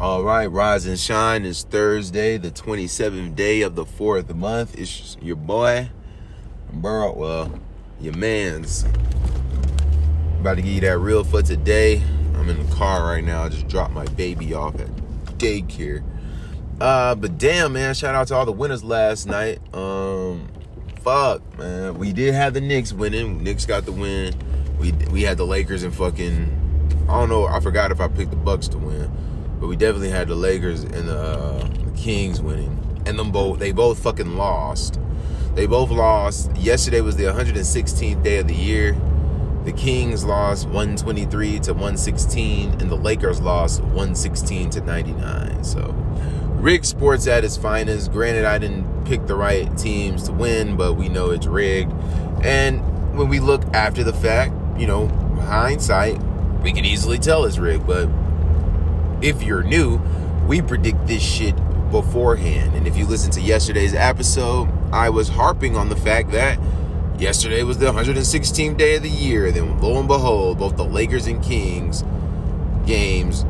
All right, rise and shine. It's Thursday, the 27th day of the fourth month. It's your boy, Burrow. Well, your man's about to give you that real for today. I'm in the car right now. I just dropped my baby off at daycare. Uh, but damn, man, shout out to all the winners last night. Um, fuck, man, we did have the Knicks winning. Knicks got the win. We we had the Lakers and fucking. I don't know. I forgot if I picked the Bucks to win but we definitely had the Lakers and the, uh, the Kings winning, and them both they both fucking lost. They both lost. Yesterday was the 116th day of the year. The Kings lost 123 to 116, and the Lakers lost 116 to 99. So, rigged sports at its finest. Granted, I didn't pick the right teams to win, but we know it's rigged. And when we look after the fact, you know, hindsight, we can easily tell it's rigged. But if you're new, we predict this shit beforehand. And if you listen to yesterday's episode, I was harping on the fact that yesterday was the 116th day of the year. Then lo and behold, both the Lakers and Kings games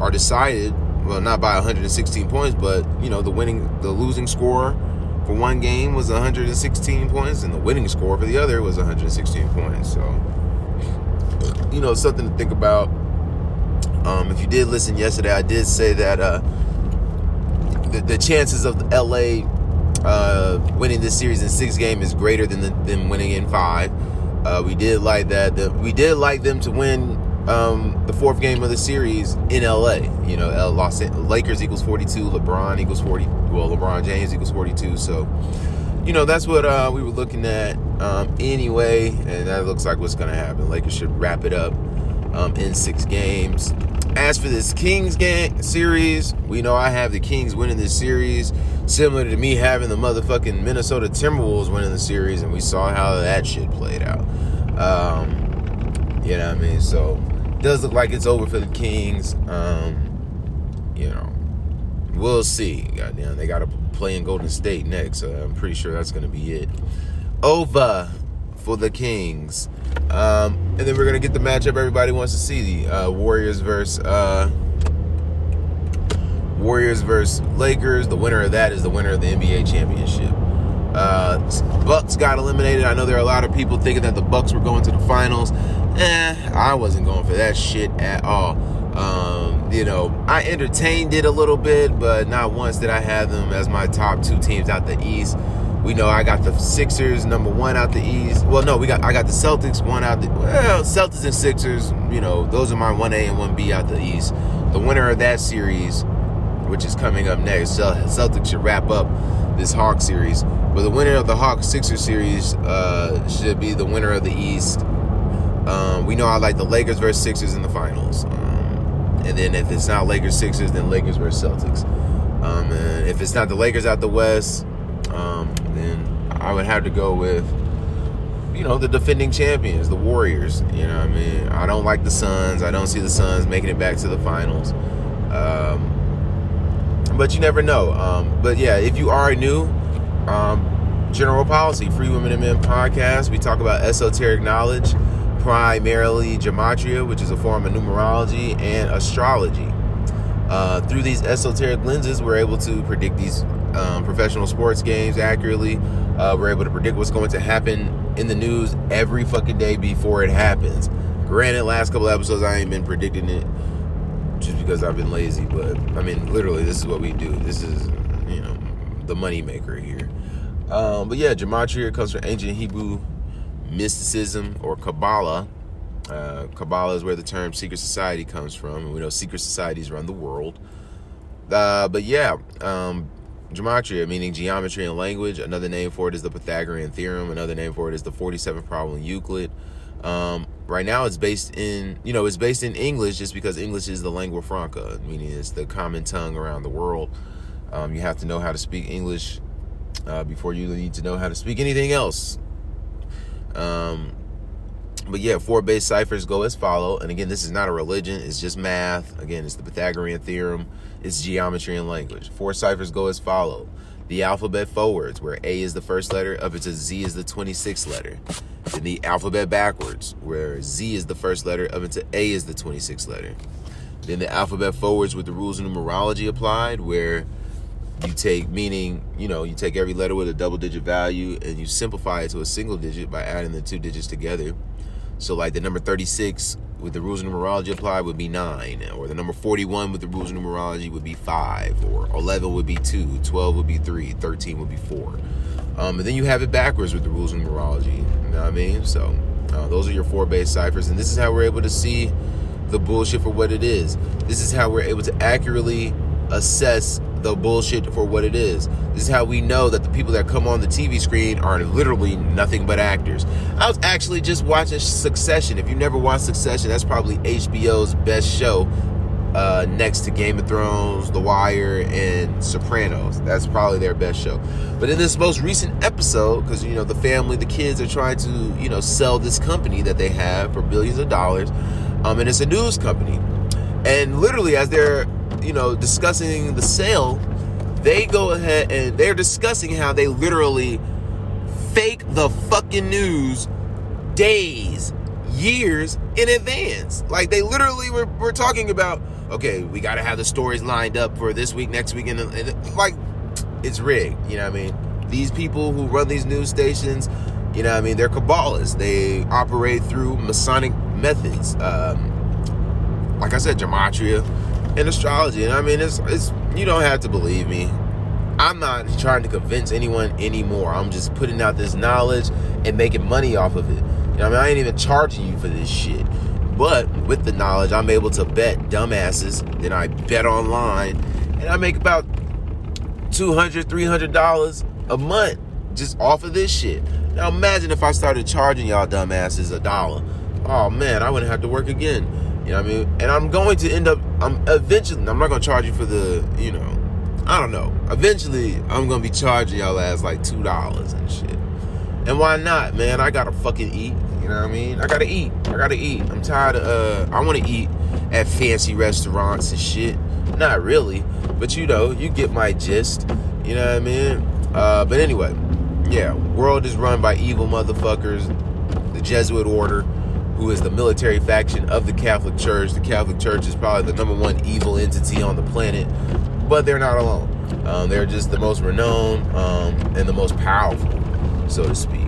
are decided, well, not by 116 points, but you know, the winning the losing score for one game was 116 points and the winning score for the other was 116 points. So, you know, something to think about um, if you did listen yesterday, I did say that uh, the, the, chances of LA uh, winning this series in six games is greater than the, winning in five. Uh, we did like that. The, we did like them to win um, the fourth game of the series in LA. You know, Los Lakers equals 42, LeBron equals 40. Well, LeBron James equals 42. So, you know, that's what uh, we were looking at um, anyway, and that looks like what's going to happen. Lakers should wrap it up um, in six games. As for this Kings game series, we know I have the Kings winning this series, similar to me having the motherfucking Minnesota Timberwolves winning the series, and we saw how that shit played out. Um, you know what I mean? So does look like it's over for the Kings. Um, you know, we'll see. Goddamn, they got to play in Golden State next, so I'm pretty sure that's going to be it. Over for the Kings. Um, and then we're gonna get the matchup everybody wants to see: the uh, Warriors versus uh, Warriors versus Lakers. The winner of that is the winner of the NBA championship. Uh, Bucks got eliminated. I know there are a lot of people thinking that the Bucks were going to the finals. Eh, I wasn't going for that shit at all. Um, you know, I entertained it a little bit, but not once did I have them as my top two teams out the East. We know I got the Sixers number one out the East. Well, no, we got I got the Celtics one out the well Celtics and Sixers. You know those are my one A and one B out the East. The winner of that series, which is coming up next, Celtics should wrap up this Hawk series. But the winner of the Hawk Sixers series uh, should be the winner of the East. Um, we know I like the Lakers versus Sixers in the finals. Um, and then if it's not Lakers Sixers, then Lakers versus Celtics. Um, and if it's not the Lakers out the West, um, I would have to go with, you know, the defending champions, the Warriors. You know, I mean, I don't like the Suns. I don't see the Suns making it back to the finals. Um, but you never know. Um, but yeah, if you are new, um, general policy, Free Women and Men podcast. We talk about esoteric knowledge, primarily gematria, which is a form of numerology, and astrology. Uh, through these esoteric lenses, we're able to predict these um, professional sports games accurately. Uh, we're able to predict what's going to happen in the news every fucking day before it happens. Granted, last couple episodes I ain't been predicting it just because I've been lazy, but I mean, literally, this is what we do. This is, you know, the money maker here. Um, but yeah, gematria comes from ancient Hebrew mysticism or Kabbalah. Uh, Kabbalah is where the term secret society comes from, and we know secret societies around the world. Uh, but yeah, um, Gematria, meaning geometry and language. Another name for it is the Pythagorean theorem. Another name for it is the 47 problem Euclid. Um, right now, it's based in, you know, it's based in English just because English is the lingua franca, meaning it's the common tongue around the world. Um, you have to know how to speak English uh, before you need to know how to speak anything else. Um, but yeah, four base ciphers go as follow. And again, this is not a religion, it's just math. Again, it's the Pythagorean theorem, it's geometry and language. Four ciphers go as follow. The alphabet forwards, where A is the first letter, up into Z is the 26th letter. Then the alphabet backwards, where Z is the first letter, up into A is the 26th letter. Then the alphabet forwards with the rules of numerology applied, where you take meaning you know you take every letter with a double digit value and you simplify it to a single digit by adding the two digits together so like the number 36 with the rules of numerology applied would be 9 or the number 41 with the rules of numerology would be 5 or 11 would be 2 12 would be 3 13 would be 4 um, and then you have it backwards with the rules of numerology you know what i mean? So uh, those are your four base ciphers and this is how we're able to see the bullshit for what it is. This is how we're able to accurately assess the bullshit for what it is. This is how we know that the people that come on the TV screen are literally nothing but actors. I was actually just watching Succession. If you never watched Succession, that's probably HBO's best show. Uh, next to Game of Thrones, The Wire, and Sopranos. That's probably their best show. But in this most recent episode, because you know the family, the kids are trying to you know sell this company that they have for billions of dollars, um, and it's a news company. And literally, as they're you know, discussing the sale, they go ahead and they're discussing how they literally fake the fucking news days, years in advance. Like they literally were, were talking about, okay, we got to have the stories lined up for this week, next week, and, and like it's rigged. You know what I mean? These people who run these news stations, you know what I mean? They're Kabbalists. They operate through Masonic methods. Um, like I said, gematria in astrology. And I mean, it's it's you don't have to believe me. I'm not trying to convince anyone anymore. I'm just putting out this knowledge and making money off of it. You know, I mean, I ain't even charging you for this shit. But with the knowledge, I'm able to bet dumbasses. Then I bet online, and I make about 200 $300 a month just off of this shit. Now imagine if I started charging y'all dumbasses a dollar. Oh man, I wouldn't have to work again. You know what I mean? And I'm going to end up, I'm eventually, I'm not to charge you for the, you know, I don't know. Eventually, I'm to be charging y'all ass like $2 and shit. And why not, man? I got to fucking eat. You know what I mean? I got to eat. I got to eat. I'm tired of, uh, I want to eat at fancy restaurants and shit. Not really. But you know, you get my gist. You know what I mean? Uh, but anyway, yeah, world is run by evil motherfuckers, the Jesuit order who is the military faction of the Catholic Church. The Catholic Church is probably the number one evil entity on the planet, but they're not alone. Um, they're just the most renowned um, and the most powerful, so to speak.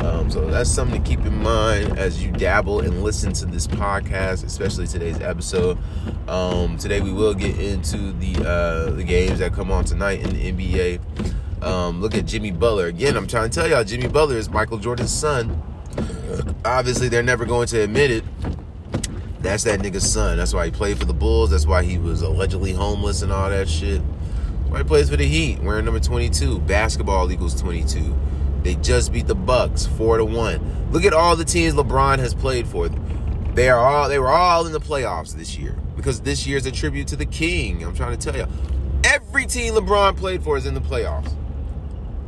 Um, so that's something to keep in mind as you dabble and listen to this podcast, especially today's episode. Um, today we will get into the uh, the games that come on tonight in the NBA. Um, look at Jimmy Butler again. I'm trying to tell y'all, Jimmy Butler is Michael Jordan's son obviously they're never going to admit it. That's that nigga's son. That's why he played for the Bulls. That's why he was allegedly homeless and all that shit. That's why he plays for the Heat, wearing number 22. Basketball equals 22. They just beat the Bucks four to one. Look at all the teams LeBron has played for. They are all they were all in the playoffs this year because this year's a tribute to the King. I'm trying to tell you, every team LeBron played for is in the playoffs.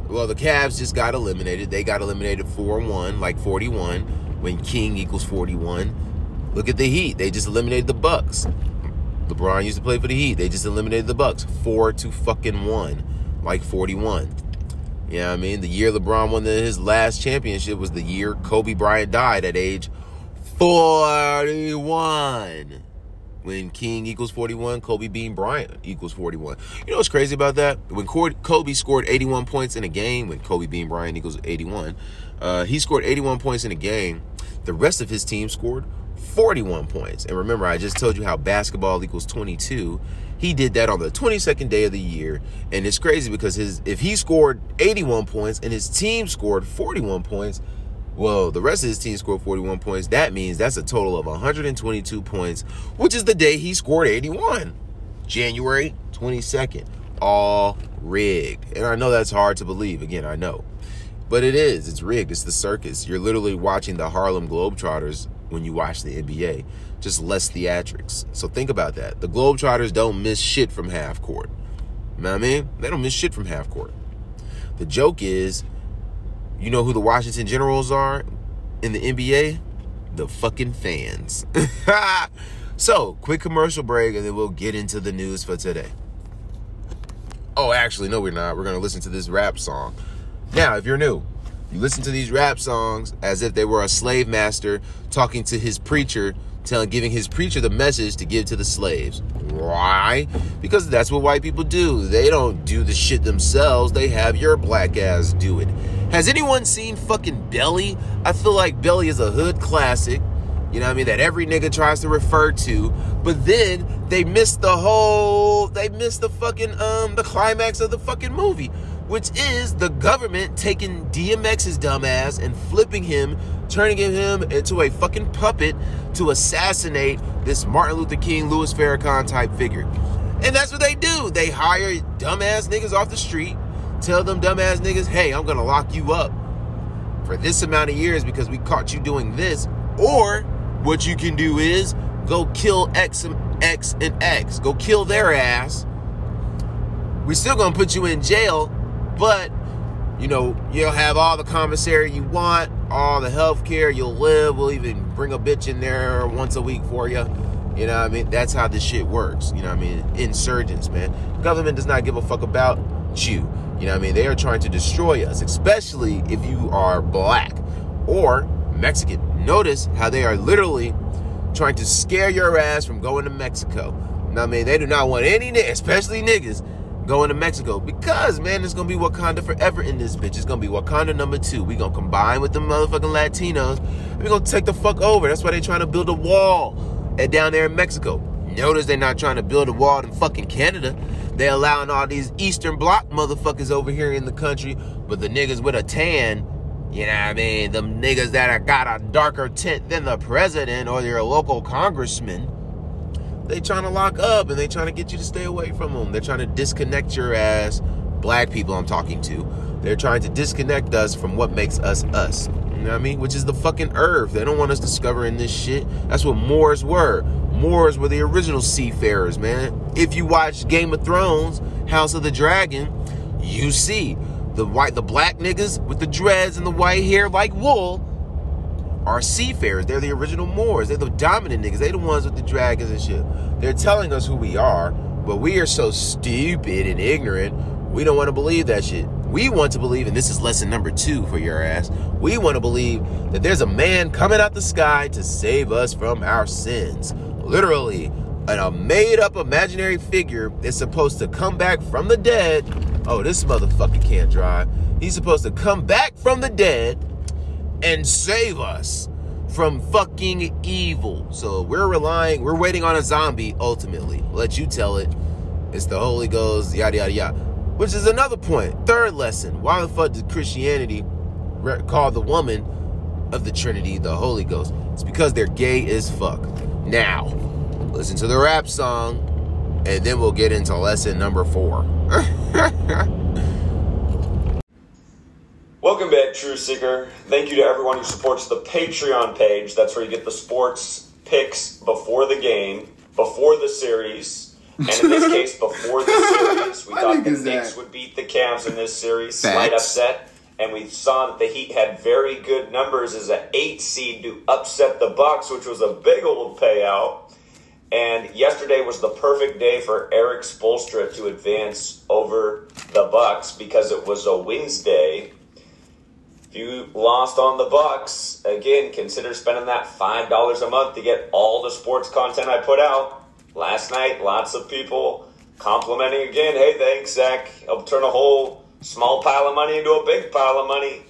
Well, the Cavs just got eliminated. They got eliminated 4 1, like 41, when King equals 41. Look at the Heat. They just eliminated the Bucks. LeBron used to play for the Heat. They just eliminated the Bucks 4 to fucking 1, like 41. You know what I mean? The year LeBron won his last championship was the year Kobe Bryant died at age 41 when King equals 41, Kobe Bean Bryant equals 41. You know what's crazy about that? When Kobe scored 81 points in a game, when Kobe Bean Bryant equals 81, uh, he scored 81 points in a game. The rest of his team scored 41 points. And remember, I just told you how basketball equals 22. He did that on the 22nd day of the year. And it's crazy because his if he scored 81 points and his team scored 41 points, well, the rest of his team scored 41 points. That means that's a total of 122 points, which is the day he scored 81. January 22nd. All rigged. And I know that's hard to believe. Again, I know. But it is. It's rigged. It's the circus. You're literally watching the Harlem Globetrotters when you watch the NBA. Just less theatrics. So think about that. The Globetrotters don't miss shit from half court. You know what I mean? They don't miss shit from half court. The joke is you know who the Washington Generals are in the NBA? The fucking fans. so, quick commercial break and then we'll get into the news for today. Oh, actually, no, we're not. We're going to listen to this rap song. Now, if you're new, you listen to these rap songs as if they were a slave master talking to his preacher telling giving his preacher the message to give to the slaves. Why? Because that's what white people do. They don't do the shit themselves. They have your black ass do it. Has anyone seen fucking Belly? I feel like Belly is a hood classic. You know what I mean? That every nigga tries to refer to. But then they missed the whole they missed the fucking um the climax of the fucking movie, which is the government taking DMX's dumbass and flipping him, turning him into a fucking puppet to assassinate this Martin Luther King, Louis Farrakhan type figure. And that's what they do. They hire dumbass niggas off the street, tell them dumbass niggas, hey, I'm gonna lock you up for this amount of years because we caught you doing this. Or what you can do is go kill X and X and X. Go kill their ass. We're still gonna put you in jail, but you know, you'll have all the commissary you want, all the health care, you'll live, we'll even bring a bitch in there once a week for you. You know I mean? That's how this shit works. You know what I mean? Insurgents, man. Government does not give a fuck about you. You know what I mean? They are trying to destroy us, especially if you are black or Mexican. Notice how they are literally trying to scare your ass from going to Mexico. Now, I mean, they do not want any, especially niggas, going to Mexico because man, it's gonna be Wakanda forever in this bitch. It's gonna be Wakanda number two. We gonna combine with the motherfucking Latinos. We gonna take the fuck over. That's why they trying to build a wall down there in Mexico. Notice they're not trying to build a wall in fucking Canada. They allowing all these Eastern Bloc motherfuckers over here in the country, but the niggas with a tan, you know what I mean? Them niggas that are got a darker tint than the president or your local congressman they trying to lock up and they trying to get you to stay away from them. They're trying to disconnect your ass. Black people I'm talking to. They're trying to disconnect us from what makes us us. You know what I mean? Which is the fucking earth. They don't want us discovering this shit. That's what Moors were. Moors were the original seafarers, man. If you watch Game of Thrones, House of the Dragon, you see the white, the black niggas with the dreads and the white hair like wool are seafarers. They're the original Moors. They're the dominant niggas. They're the ones with the dragons and shit. They're telling us who we are, but we are so stupid and ignorant, we don't want to believe that shit. We want to believe, and this is lesson number two for your ass. We want to believe that there's a man coming out the sky to save us from our sins. Literally, a made up imaginary figure is supposed to come back from the dead. Oh, this motherfucker can't drive. He's supposed to come back from the dead and save us from fucking evil. So we're relying, we're waiting on a zombie ultimately. I'll let you tell it. It's the Holy Ghost, yada, yada, yada. Which is another point. Third lesson. Why the fuck did Christianity call the woman of the Trinity the Holy Ghost? It's because they're gay as fuck. Now, listen to the rap song, and then we'll get into lesson number four. Welcome back, True Seeker. Thank you to everyone who supports the Patreon page. That's where you get the sports picks before the game, before the series, and in this case, before the series. We thought the Knicks would beat the Cavs in this series. Facts. Slight upset. And we saw that the Heat had very good numbers as an eight seed to upset the Bucks, which was a big old payout. And yesterday was the perfect day for Erik Spoelstra to advance over the Bucks because it was a Wednesday If you lost on the Bucks, again, consider spending that five dollars a month to get all the sports content I put out. Last night, lots of people complimenting again. Hey, thanks, Zach. I'll turn a whole small pile of money into a big pile of money.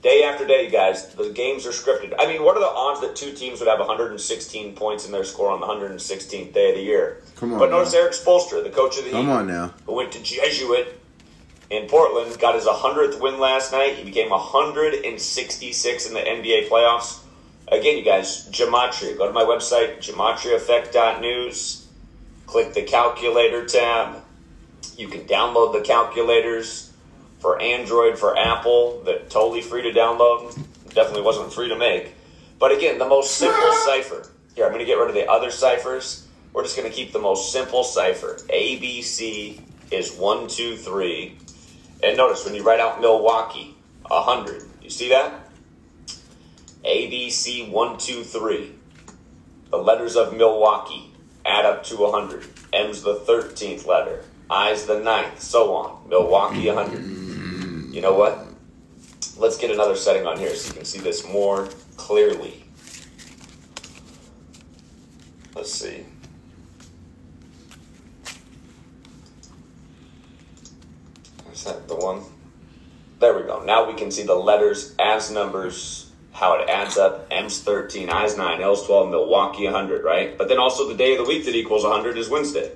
Day after day, you guys, the games are scripted. I mean, what are the odds that two teams would have 116 points in their score on the 116th day of the year? Come on. But notice Erik Spoelstra, the coach of the Come Heat, on now. who went to Jesuit in Portland, got his 100th win last night. He became 166 in the NBA playoffs. Again, you guys, Gematria. Go to my website, gematriaeffect.news. Click the calculator tab. You can download the calculators for Android, for Apple. They're totally free to download. Definitely wasn't free to make. But again, the most simple cipher. Here, I'm going to get rid of the other ciphers. We're just going to keep the most simple cipher. ABC is 1, 2, 3. And notice when you write out Milwaukee, 100. You see that? ABC 123. The letters of Milwaukee add up to 100. M's the 13th letter. I's the ninth, so on. Milwaukee 100. You know what? Let's get another setting on here so you can see this more clearly. Let's see. Is that the one? There we go. Now we can see the letters as numbers, how it adds up. M's 13, I's 9, L's 12, Milwaukee 100, right? But then also the day of the week that equals 100 is Wednesday.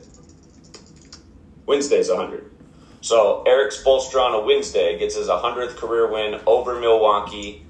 Wednesday's 100. So Erik Spoelstra on a Wednesday gets his 100th career win over Milwaukee,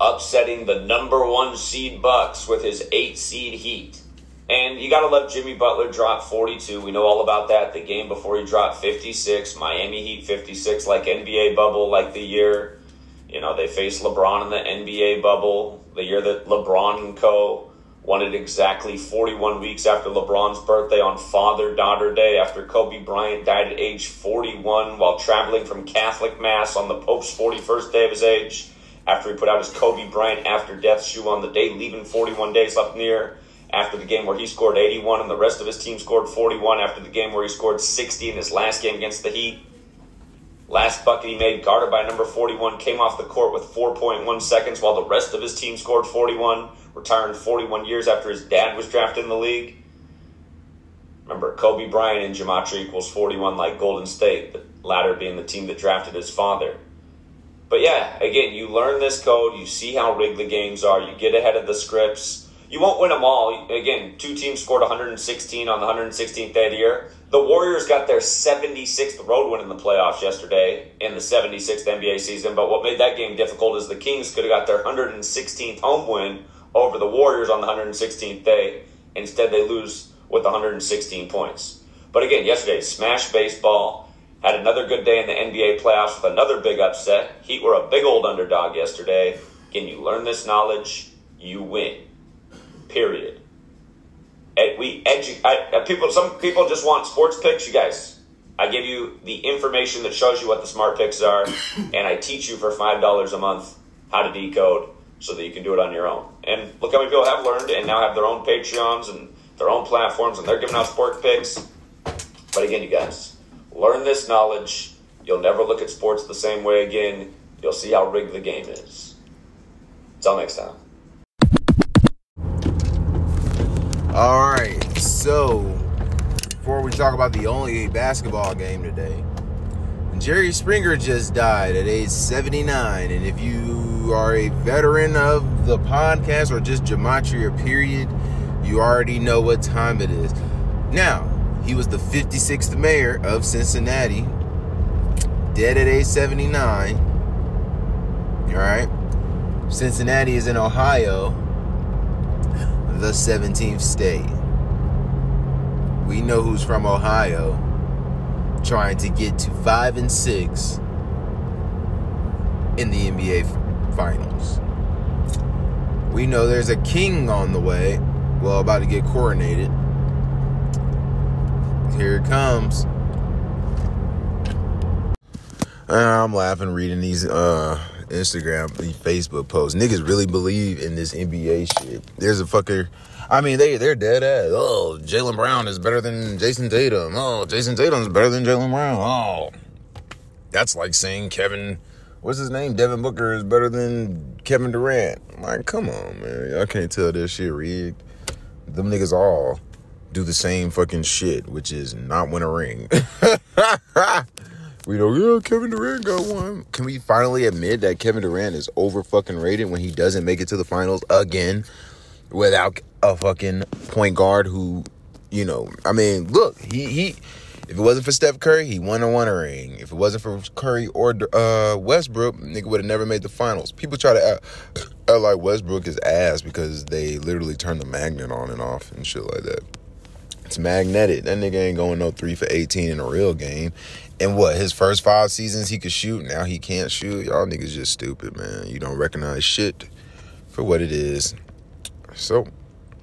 upsetting the number one seed Bucks with his eight seed Heat. And you got to love Jimmy Butler drop 42. We know all about that. The game before he dropped 56. Miami Heat 56, like NBA bubble, like the year, you know, they faced LeBron in the NBA bubble, the year that LeBron and co it exactly 41 weeks after LeBron's birthday on Father Daughter Day, after Kobe Bryant died at age 41 while traveling from Catholic Mass on the Pope's 41st day of his age, after he put out his Kobe Bryant after death shoe on the day leaving 41 days left year after the game where he scored 81 and the rest of his team scored 41 after the game where he scored 60 in his last game against the Heat. Last bucket he made, guarded by number 41, came off the court with 4.1 seconds while the rest of his team scored 41, retiring 41 years after his dad was drafted in the league. Remember, Kobe Bryant and Gematria equals 41 like Golden State, the latter being the team that drafted his father. But yeah, again, you learn this code, you see how rigged the games are, you get ahead of the scripts you won't win them all. Again, two teams scored 116 on the 116th day of the year. The Warriors got their 76th road win in the playoffs yesterday in the 76th NBA season. But what made that game difficult is the Kings could have got their 116th home win over the Warriors on the 116th day. Instead, they lose with 116 points. But again, yesterday, smash baseball. Had another good day in the NBA playoffs with another big upset. Heat were a big old underdog yesterday. Again, you learn this knowledge, you win. Period. And we edu- I, uh, people. Some people just want sports picks. You guys, I give you the information that shows you what the smart picks are, and I teach you for five dollars a month how to decode so that you can do it on your own. And look how many people have learned and now have their own Patreons and their own platforms, and they're giving out sport picks. But again, you guys, learn this knowledge. You'll never look at sports the same way again. You'll see how rigged the game is. Until next time. All right, so before we talk about the only basketball game today, Jerry Springer just died at age 79. And if you are a veteran of the podcast or just Gematria, period, you already know what time it is. Now, he was the 56th mayor of Cincinnati, dead at age 79. All right. Cincinnati is in Ohio the 17th state. We know who's from Ohio trying to get to 5 and 6 in the NBA finals. We know there's a king on the way, well about to get coronated. Here it comes. I'm laughing reading these uh Instagram, these Facebook posts. Niggas really believe in this NBA shit. There's a fucker. I mean, they they're dead ass. Oh, Jaylen Brown is better than Jayson Tatum. Oh, Jayson Tatum's better than Jaylen Brown. Oh, that's like saying Kevin, what's his name? Devin Booker is better than Kevin Durant. I'm like, come on, man. Y'all can't tell this shit rigged. Them niggas all do the same fucking shit, which is not win a ring. We know, yeah, Kevin Durant got one. Can we finally admit that Kevin Durant is over fucking rated when he doesn't make it to the finals again without a fucking point guard who, you know, I mean, look, he he if it wasn't for Steph Curry, he won a ring. If it wasn't for Curry or uh, Westbrook, nigga would have never made the finals. People try to act like Westbrook is ass because they literally turn the magnet on and off and shit like that. It's magnetic. That nigga ain't going no three for 18 in a real game. And what, his first five seasons he could shoot, now he can't shoot. Y'all niggas just stupid, man. You don't recognize shit for what it is. So,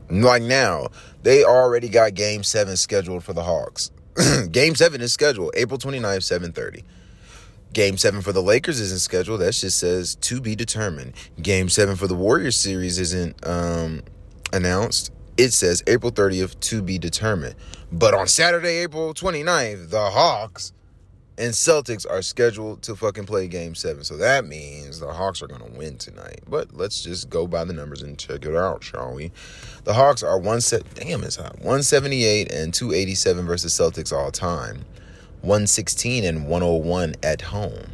like now, they already got game seven scheduled for the Hawks. game seven is scheduled April 29th, 7:30. Game seven for the Lakers isn't scheduled. That just says to be determined. Game seven for the Warriors series isn't um, announced it says April 30th to be determined. But on Saturday, April 29th, the Hawks and Celtics are scheduled to fucking play game seven. So that means the Hawks are going to win tonight. But let's just go by the numbers and check it out, shall we? The Hawks are one set, damn, it's hot. 178 and 287 versus Celtics all time. 116 and 101 at home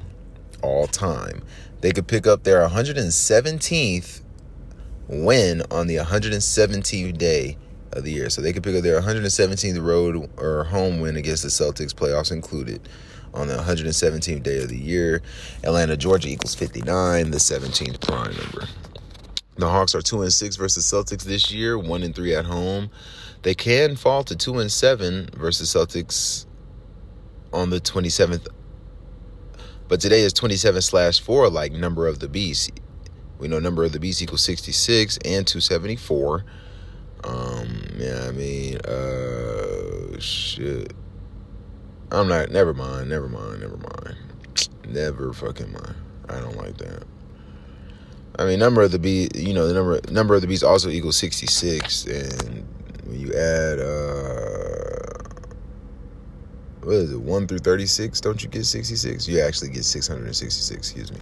all time. They could pick up their 117th win on the 117th day of the year. So they could pick up their 117th road or home win against the Celtics, playoffs included, on the 117th day of the year. Atlanta, Georgia equals 59, the 17th prime number. The Hawks are two and six versus Celtics this year, one and three at home. They can fall to two and seven versus Celtics on the 27th. But today is 27 slash four, like number of the beast. We know number of the beast equals 66 and 274. Um, yeah, I mean, uh, shit. I'm not. Never mind. Never mind. Never mind. Never fucking mind. I don't like that. I mean, number of the beast. You know, the number number of the beast also equals 66, and when you add uh, what is it, one through 36? Don't you get 66? You actually get 666. Excuse me.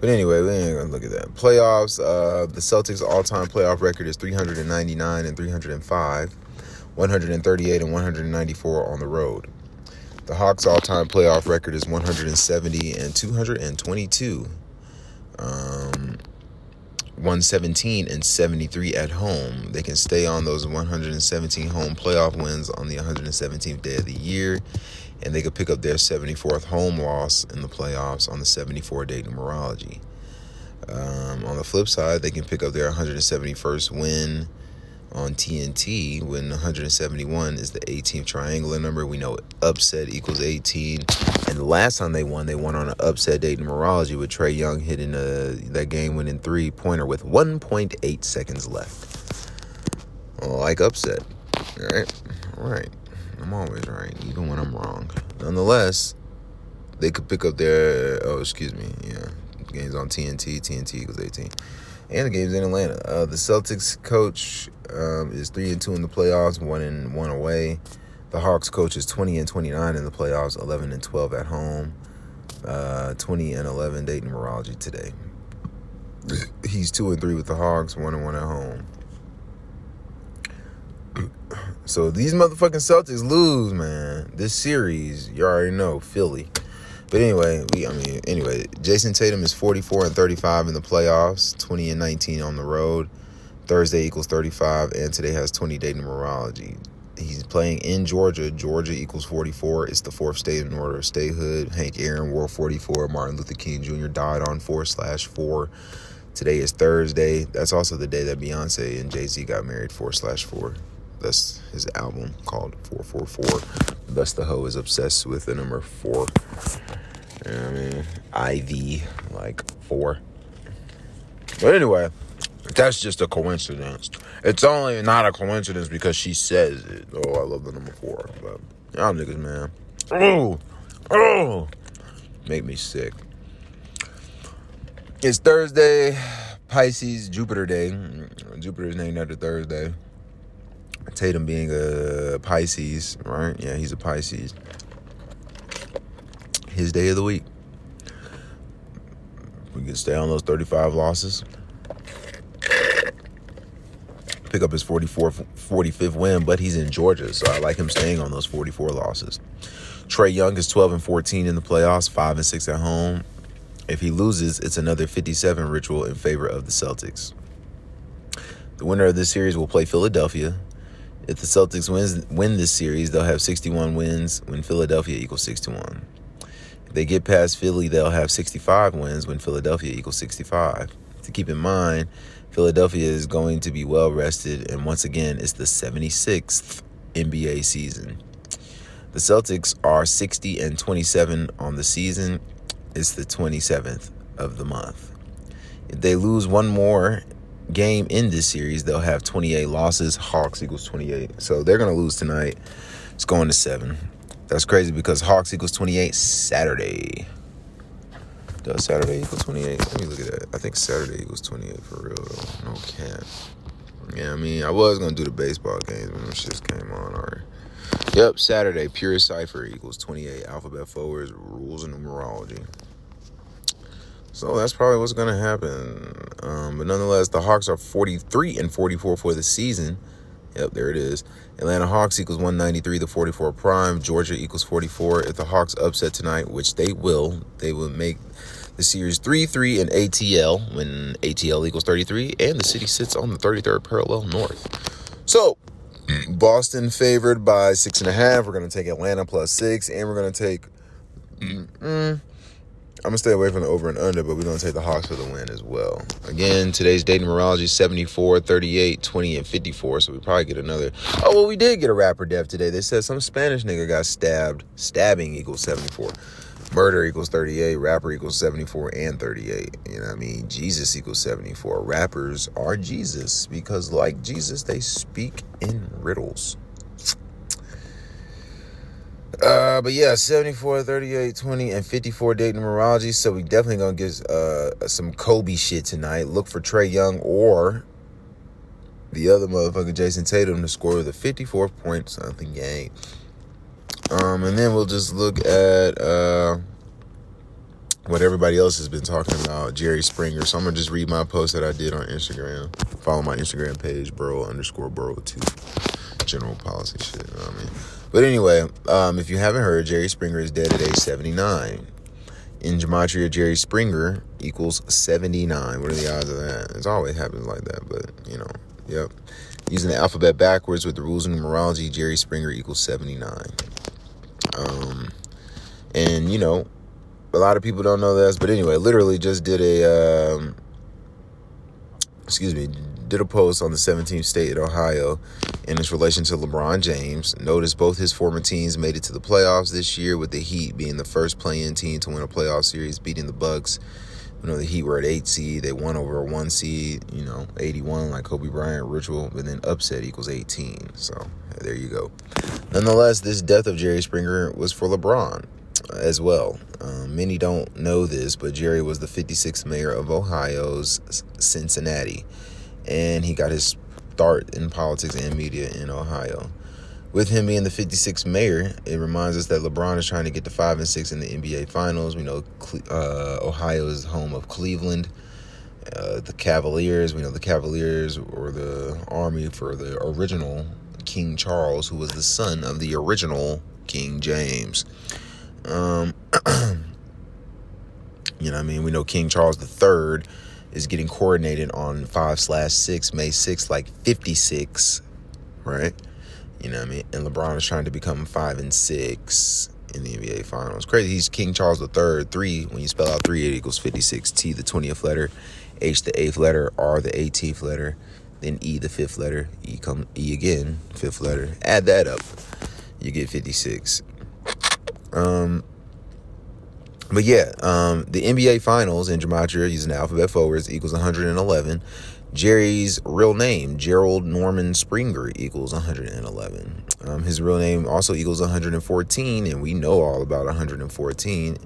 But anyway, we ain't gonna look at that. Playoffs. Uh, the Celtics' all-time playoff record is 399 and 305, 138 and 194 on the road. The Hawks' all-time playoff record is 170 and 222, um, 117 and 73 at home. They can stay on those 117 home playoff wins on the 117th day of the year and they could pick up their 74th home loss in the playoffs on the 74 day numerology. Um, on the flip side, they can pick up their 171st win on TNT when 171 is the 18th triangular number. We know upset equals 18. And the last time they won, they won on an upset date numerology with Trae Young hitting a, that game winning three pointer with 1.8 seconds left. Like upset. All right. All right. I'm always right, even when I'm wrong. Nonetheless, they could pick up their oh, excuse me, yeah, games on TNT. TNT equals 18, and the games in Atlanta. Uh, the Celtics coach um, is three and two in the playoffs, one and one away. The Hawks coach is 20 and 29 in the playoffs, 11 and 12 at home, uh, 20 and 11 date numerology today. He's two and three with the Hawks, one and one at home. So these motherfucking Celtics lose, man. This series, you already know, Philly. But anyway, we I mean, anyway, Jayson Tatum is 44 and 35 in the playoffs, 20 and 19 on the road. Thursday equals 35, and today has 20 day numerology. He's playing in Georgia. Georgia equals 44. It's the fourth state in order of statehood. Hank Aaron wore 44. Martin Luther King Jr. died on 4 slash 4. Today is Thursday. That's also the day that Beyonce and Jay Z got married, 4 slash 4. That's his album called 444. Thus, the hoe is obsessed with the number four. You know I mean? IV, like four. But anyway, that's just a coincidence. It's only not a coincidence because she says it. Oh, I love the number four. But y'all niggas, man. Oh, oh, make me sick. It's Thursday, Pisces, Jupiter Day. Jupiter's named after Thursday. Tatum being a Pisces, right? Yeah, he's a Pisces. His day of the week. We can stay on those 35 losses. Pick up his 44, 45th win, but he's in Georgia, so I like him staying on those 44 losses. Trae Young is 12 and 14 in the playoffs, 5 and 6 at home. If he loses, it's another 57 ritual in favor of the Celtics. The winner of this series will play Philadelphia. If the Celtics wins, win this series, they'll have 61 wins when Philadelphia equals 61. If they get past Philly, they'll have 65 wins when Philadelphia equals 65. To keep in mind, Philadelphia is going to be well rested, and once again, it's the 76th NBA season. The Celtics are 60 and 27 on the season. It's the 27th of the month. If they lose one more game in this series, they'll have 28 losses. Hawks equals 28. So they're going to lose tonight. It's going to seven. That's crazy because Hawks equals 28 Saturday. Does Saturday equal 28? Let me look at that. I think Saturday equals 28 for real, though. No cap. Yeah, I mean, I was going to do the baseball games when them shits came on. Or Yep, Saturday, pure cipher equals 28. Alphabet forwards, rules and numerology. So that's probably what's going to happen. Um, but nonetheless, the Hawks are 43 and 44 for the season. Yep, there it is. Atlanta Hawks equals 193 to 44 prime. Georgia equals 44. If the Hawks upset tonight, which they will, they will make the series 3 3 in ATL when ATL equals 33, and the city sits on the 33rd parallel north. So, Boston favored by six and a half. We're going to take Atlanta plus six, and we're going to take. Mm, I'm gonna stay away from the over and under, but we're gonna take the Hawks for the win as well. Again, today's dating numerology 74, 38, 20, and 54. So we probably get another. Oh well, we did get a rapper death today. They said some Spanish nigga got stabbed. Stabbing equals 74. Murder equals 38. Rapper equals 74 and 38. You know what I mean? Jesus equals 74. Rappers are Jesus because, like Jesus, they speak in riddles. Uh, but yeah, 74, 38, 20, and 54 date numerology. So we definitely gonna get uh some Kobe shit tonight. Look for Trae Young or the other motherfucker, Jayson Tatum, to score the 54 point something game. Um, and then we'll just look at uh what everybody else has been talking about, Jerry Springer. So I'm gonna just read my post that I did on Instagram. Follow my Instagram page, bro underscore bro two. General policy shit. You know what I mean? But anyway, um, if you haven't heard, Jerry Springer is dead at age 79. In Gematria, Jerry Springer equals 79. What are the odds of that? It always happens like that, but you know, yep. Using the alphabet backwards with the rules of numerology, Jerry Springer equals 79. Um, and you know, a lot of people don't know this, but anyway, literally just did a, um, excuse me, did a post on the 17th state of Ohio in its relation to LeBron James. Notice both his former teams made it to the playoffs this year, with the Heat being the first play-in team to win a playoff series, beating the Bucks. You know, the Heat were at eight seed. They won over a one seed, you know, 81 like Kobe Bryant ritual, but then upset equals 18. So there you go. Nonetheless, this death of Jerry Springer was for LeBron as well. Um, many don't know this, but Jerry was the 56th mayor of Ohio's Cincinnati and he got his start in politics and media in Ohio. With him being the 56th mayor, it reminds us that LeBron is trying to get to five and six in the NBA Finals. We know uh, Ohio is home of Cleveland, uh, the Cavaliers. We know the Cavaliers were the army for the original King Charles, who was the son of the original King James. Um, you know, I mean, we know King Charles Third is getting coordinated on 5 slash 6, May 6, like 56, right? You know what I mean? And LeBron is trying to become 5 and 6 in the NBA Finals. Crazy. He's King Charles III. 3, when you spell out 3, it equals 56. T, the 20th letter. H, the 8th letter. R, the 18th letter. Then E, the 5th letter. E, come E again, 5th letter. Add that up. You get 56. Um, but yeah, um, the NBA Finals in Gematria using alphabet forwards equals 111. Jerry's real name, Gerald Norman Springer, equals 111. Um, his real name also equals 114, and we know all about 114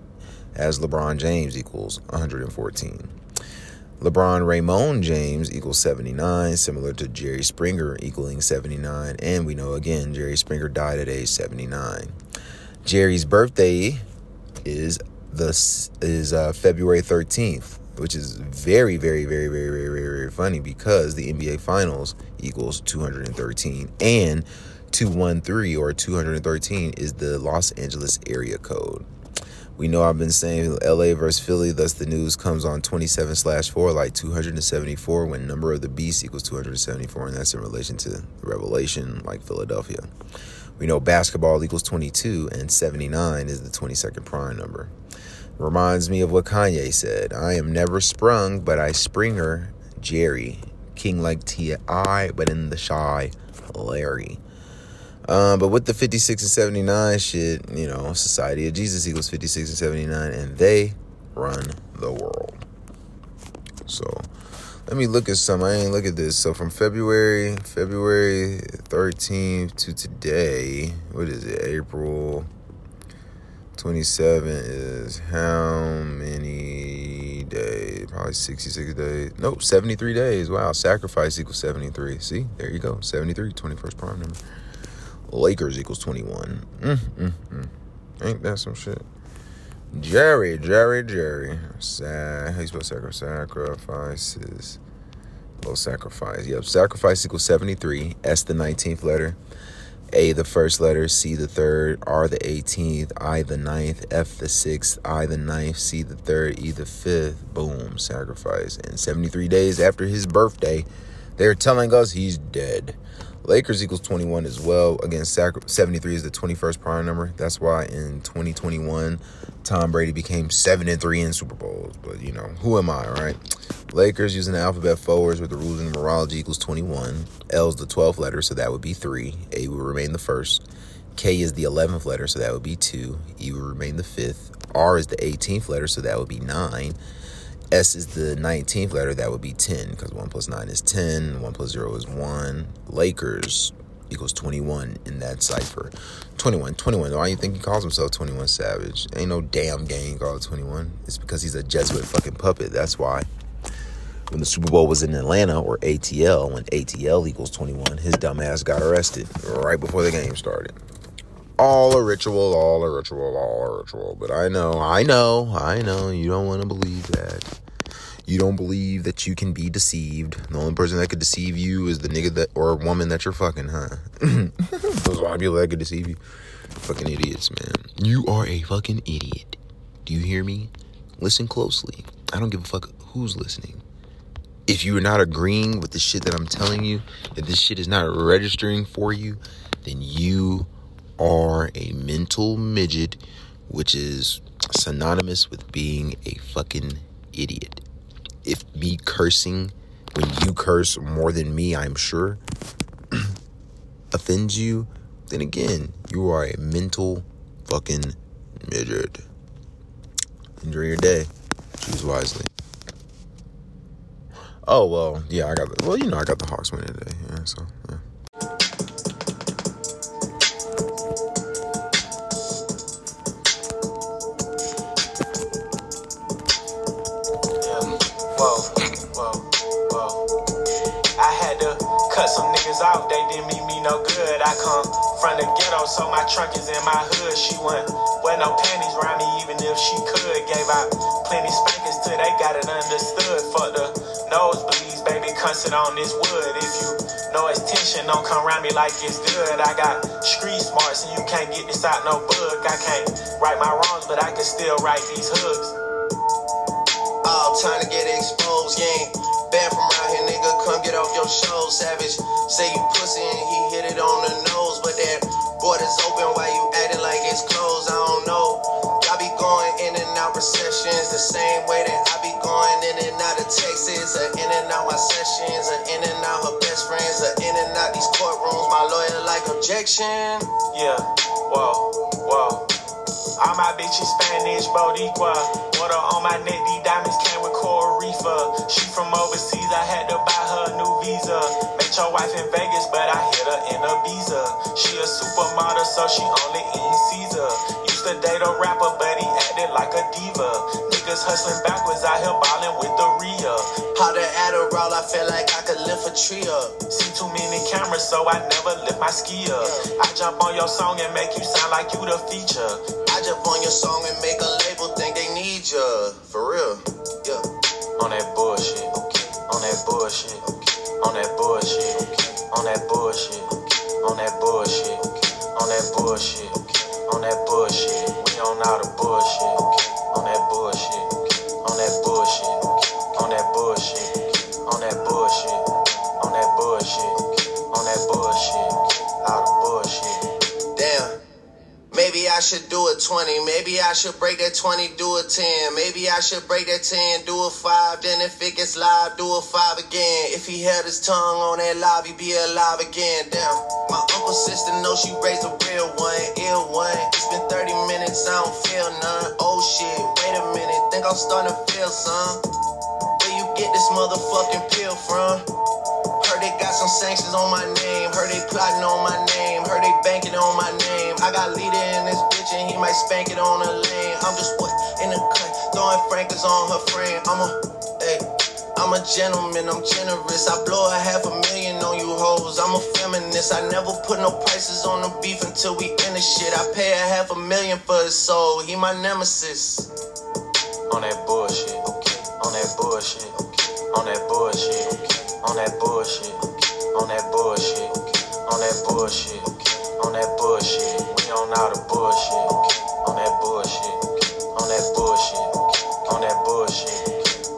as LeBron James equals 114. LeBron Raymond James equals 79, similar to Jerry Springer equaling 79. And we know again, Jerry Springer died at age 79. Jerry's birthday is this is uh, February 13th, which is very, very, very, very, very, very, very funny because the NBA Finals equals 213 and 213 or 213 is the Los Angeles area code. We know I've been saying LA versus Philly, thus the news comes on 27 slash 4, like 274, when number of the beast equals 274, and that's in relation to Revelation, like Philadelphia. We know basketball equals 22, and 79 is the 22nd prime number. Reminds me of what Kanye said I am never sprung, but I springer Jerry. King like T.I., but in the shy Larry. Um, but with the 56 and 79 shit, you know, Society of Jesus equals 56 and 79, and they run the world. So let me look at some. I ain't look at this. So from February, February 13th to today, what is it? April 27 is how many days? Probably 66 days. Nope, 73 days. Wow, sacrifice equals 73. See, there you go. 73, 21st prime number. Lakers equals 21. Mm, mm, mm. Ain't that some shit? Jerry, Jerry, Jerry. Sad. How you supposed sacrifice? sacrifices? Little sacrifice. Yep. Sacrifice equals 73. S the 19th letter. A the first letter, C the third, R the 18th, I the ninth, F the sixth, I the ninth, C the third, E the fifth. Boom, sacrifice. And 73 days after his birthday, they're telling us he's dead. Lakers equals 21 as well. Again, 73 is the 21st prime number. That's why in 2021, Tom Brady became 7 and 3 in Super Bowls. But, you know, who am I, right? Lakers using the alphabet forwards with the rules of numerology equals 21. L is the 12th letter, so that would be 3. A will remain the first. K is the 11th letter, so that would be 2. E will remain the 5th. R is the 18th letter, so that would be 9. S is the 19th letter, that would be 10, because 1 plus 9 is 10, 1 plus 0 is 1. Lakers equals 21 in that cipher. 21, 21. Why do you think he calls himself 21 Savage? Ain't no damn gang called 21. It's because he's a Jesuit fucking puppet. That's why. When the Super Bowl was in Atlanta or ATL, when ATL equals 21, his dumbass got arrested right before the game started. All a ritual, all a ritual, all a ritual. But I know, I know, I know you don't want to believe that you don't believe that you can be deceived. The only person that could deceive you is the nigga that or woman that you're fucking, huh? There's a lot of people that could deceive you. Fucking idiots, man. You are a fucking idiot. Do you hear me? Listen closely. I don't give a fuck who's listening. If you are not agreeing with the shit that I'm telling you, if this shit is not registering for you, then you are a mental midget, which is synonymous with being a fucking idiot if me cursing when you curse more than me, I'm sure, offends you, then again, you are a mental fucking midget. Enjoy your day. Choose wisely. Oh well, yeah, I got the well, you know, I got the Hawks winning today. Yeah, so yeah. out, they didn't mean me no good. I come from the ghetto, so my trunk is in my hood. She went with no panties around me, even if she could. Gave out plenty spankers till they got it understood. For the nosebleeds, baby, come sit on this wood. If you know it's tension, don't come around me like it's good. I got street smarts, and you can't get this out no book. I can't right my wrongs, but I can still write these hooks. All time to get exposed, yeah. Bad from around here, your show, savage. Say you pussy and he hit it on the nose, but that border's open. Why you acting like it's closed? I don't know. Y'all be going in and out recessions the same way that I be going in and out of Texas, or in and out my sessions, or in and out her best friends, or in and out these courtrooms. My lawyer like objection. Yeah, whoa, whoa. All my bitches Spanish, Boricua. Water on my neck, these diamonds came with Coral Reefer. She from overseas, I had to buy her a new visa. Met your wife in Vegas, but I hit her in Ibiza. She a supermodel, so she only eating Caesar. Used to date a rapper, but he acted like a diva. Niggas hustling backwards, out here ballin' with the Rhea. How the Adderall, I feel like I could lift a tree up. See too many cameras, so I never lift my ski up. I jump on your song and make you sound like you the feature. Jump on your song and make a label think they need ya. For real. Yeah. On that bullshit. Okay. On that bullshit. Okay. On that bullshit. Okay. On that bullshit. On that bullshit. On that bullshit. On that bullshit. We on all the bullshit. Okay. On that bullshit. On that bullshit. Maybe I should do a 20. Maybe I should break that 20, do a 10. Maybe I should break that 10, do a 5. Then if it gets live, do a 5 again. If he held his tongue on that live, he be alive again. Damn. My uncle sister knows she raised a real one, ill one. It's been 30 minutes, I don't feel none. Oh shit, wait a minute. Think I'm starting to feel some. Where you get this motherfucking pill from? They got some sanctions on my name. Heard they plotting on my name. Heard they banking on my name. I got leader in this bitch and he might spank it on the lane. I'm just what in the cut, throwing frankers on her frame. I'm a, hey. I'm a gentleman, I'm generous. I blow a half a million on you hoes. I'm a feminist. I never put no prices on the beef until we end the shit. I pay a half a million for his soul. He my nemesis. On that bullshit. okay. On that bullshit. okay. On that bullshit. On that bullshit. On that bullshit. On that bullshit. On that bullshit. We on all the bullshit. On that bullshit. On that bullshit. On that bullshit.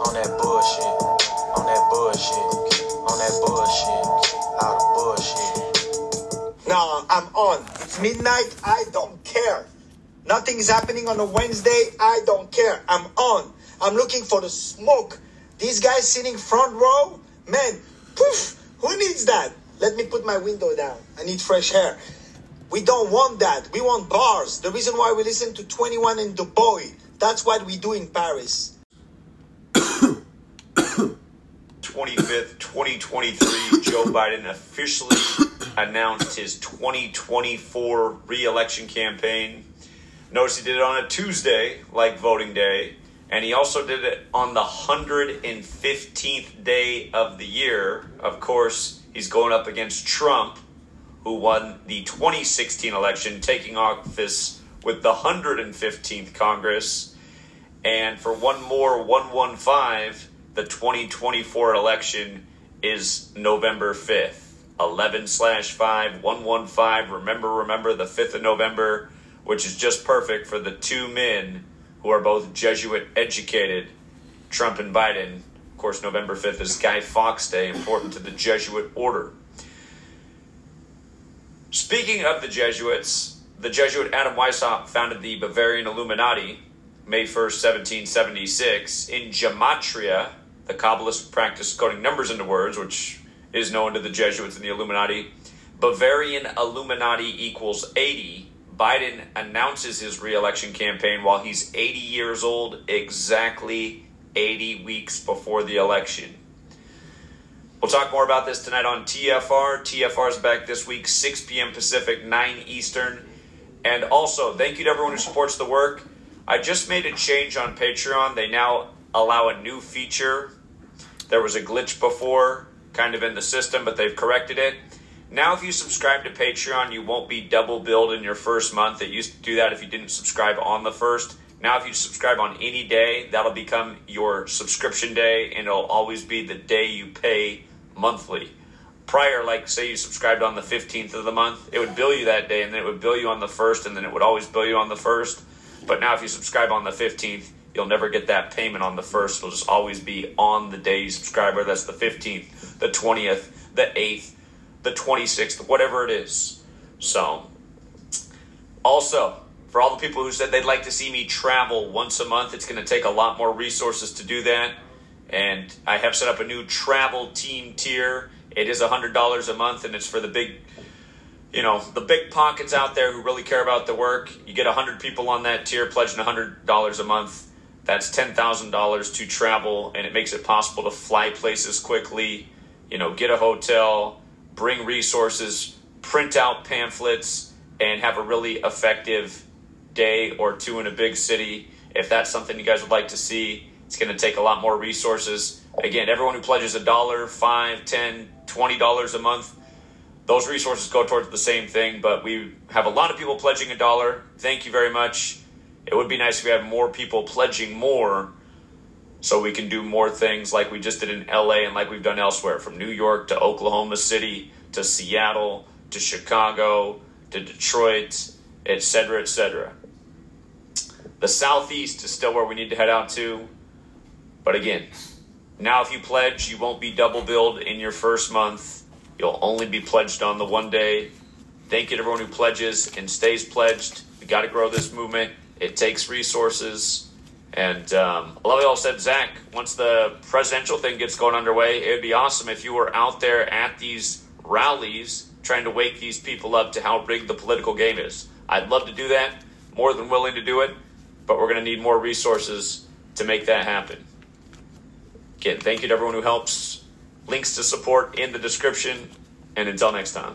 On that bullshit. On that bullshit. On that bullshit. All the bullshit. No, I'm on. It's midnight. I don't care. Nothing's happening on a Wednesday. I don't care. I'm on. I'm looking for the smoke. These guys sitting front row, man, poof. Who needs that? Let me put my window down. I need fresh air. We don't want that. We want bars. The reason why we listen to 21 in Du Bois. That's what we do in Paris. 25th, 2023, Joe Biden officially announced his 2024 re-election campaign. Notice he did it on a Tuesday, like voting day, and he also did it on the 115th day of the year. Of course, he's going up against Trump, who won the 2016 election, taking office with the 115th Congress. And for one more 115, the 2024 election is November 5th. 11 slash 5, 115. Remember, remember the 5th of November, which is just perfect for the two men who are both Jesuit educated, Trump and Biden. Of course, November 5th is Guy Fawkes Day, important to the Jesuit order. Speaking of the Jesuits, the Jesuit Adam Weishaupt founded the Bavarian Illuminati May 1st, 1776, in Gematria. The Kabbalists practice coding numbers into words, which is known to the Jesuits and the Illuminati. Bavarian Illuminati equals 80. Biden announces his reelection campaign while he's 80 years old, exactly 80 weeks before the election. We'll talk more about this tonight on TFR. TFR is back this week, 6 p.m. Pacific, 9 Eastern. And also, thank you to everyone who supports the work. I just made a change on Patreon. They now allow a new feature. There was a glitch before, kind of in the system, but they've corrected it. Now, if you subscribe to Patreon, you won't be double billed in your first month. It used to do that if you didn't subscribe on the first. Now, if you subscribe on any day, that'll become your subscription day, and it'll always be the day you pay monthly. Prior, like say you subscribed on the 15th of the month, it would bill you that day, and then it would bill you on the first, and then it would always bill you on the first. But now, if you subscribe on the 15th, you'll never get that payment on the first. It'll just always be on the day you subscribe, whether that's the 15th, the 20th, the 8th, the 26th, whatever it is. So, also, for all the people who said they'd like to see me travel once a month, it's going to take a lot more resources to do that. And I have set up a new travel team tier. It is $100 a month, and it's for the big, you know, the big pockets out there who really care about the work. You get 100 people on that tier pledging $100 a month. That's $10,000 to travel, and it makes it possible to fly places quickly, you know, get a hotel, bring resources, print out pamphlets, and have a really effective day or two in a big city. If that's something you guys would like to see, it's going to take a lot more resources. Again, everyone who pledges a dollar, five, ten, twenty dollars a month, those resources go towards the same thing. But we have a lot of people pledging a dollar. Thank you very much. It would be nice if we had more people pledging more so we can do more things like we just did in LA and like we've done elsewhere from New York to Oklahoma City to Seattle to Chicago to Detroit, etc., etc. The Southeast is still where we need to head out to. But again, now if you pledge, you won't be double billed in your first month. You'll only be pledged on the one day. Thank you to everyone who pledges and stays pledged. We got to grow this movement. It takes resources. And um, I love it all said, Zach, once the presidential thing gets going underway, it would be awesome if you were out there at these rallies trying to wake these people up to how rigged the political game is. I'd love to do that, more than willing to do it, but we're going to need more resources to make that happen. Again, thank you to everyone who helps. Links to support in the description. And until next time.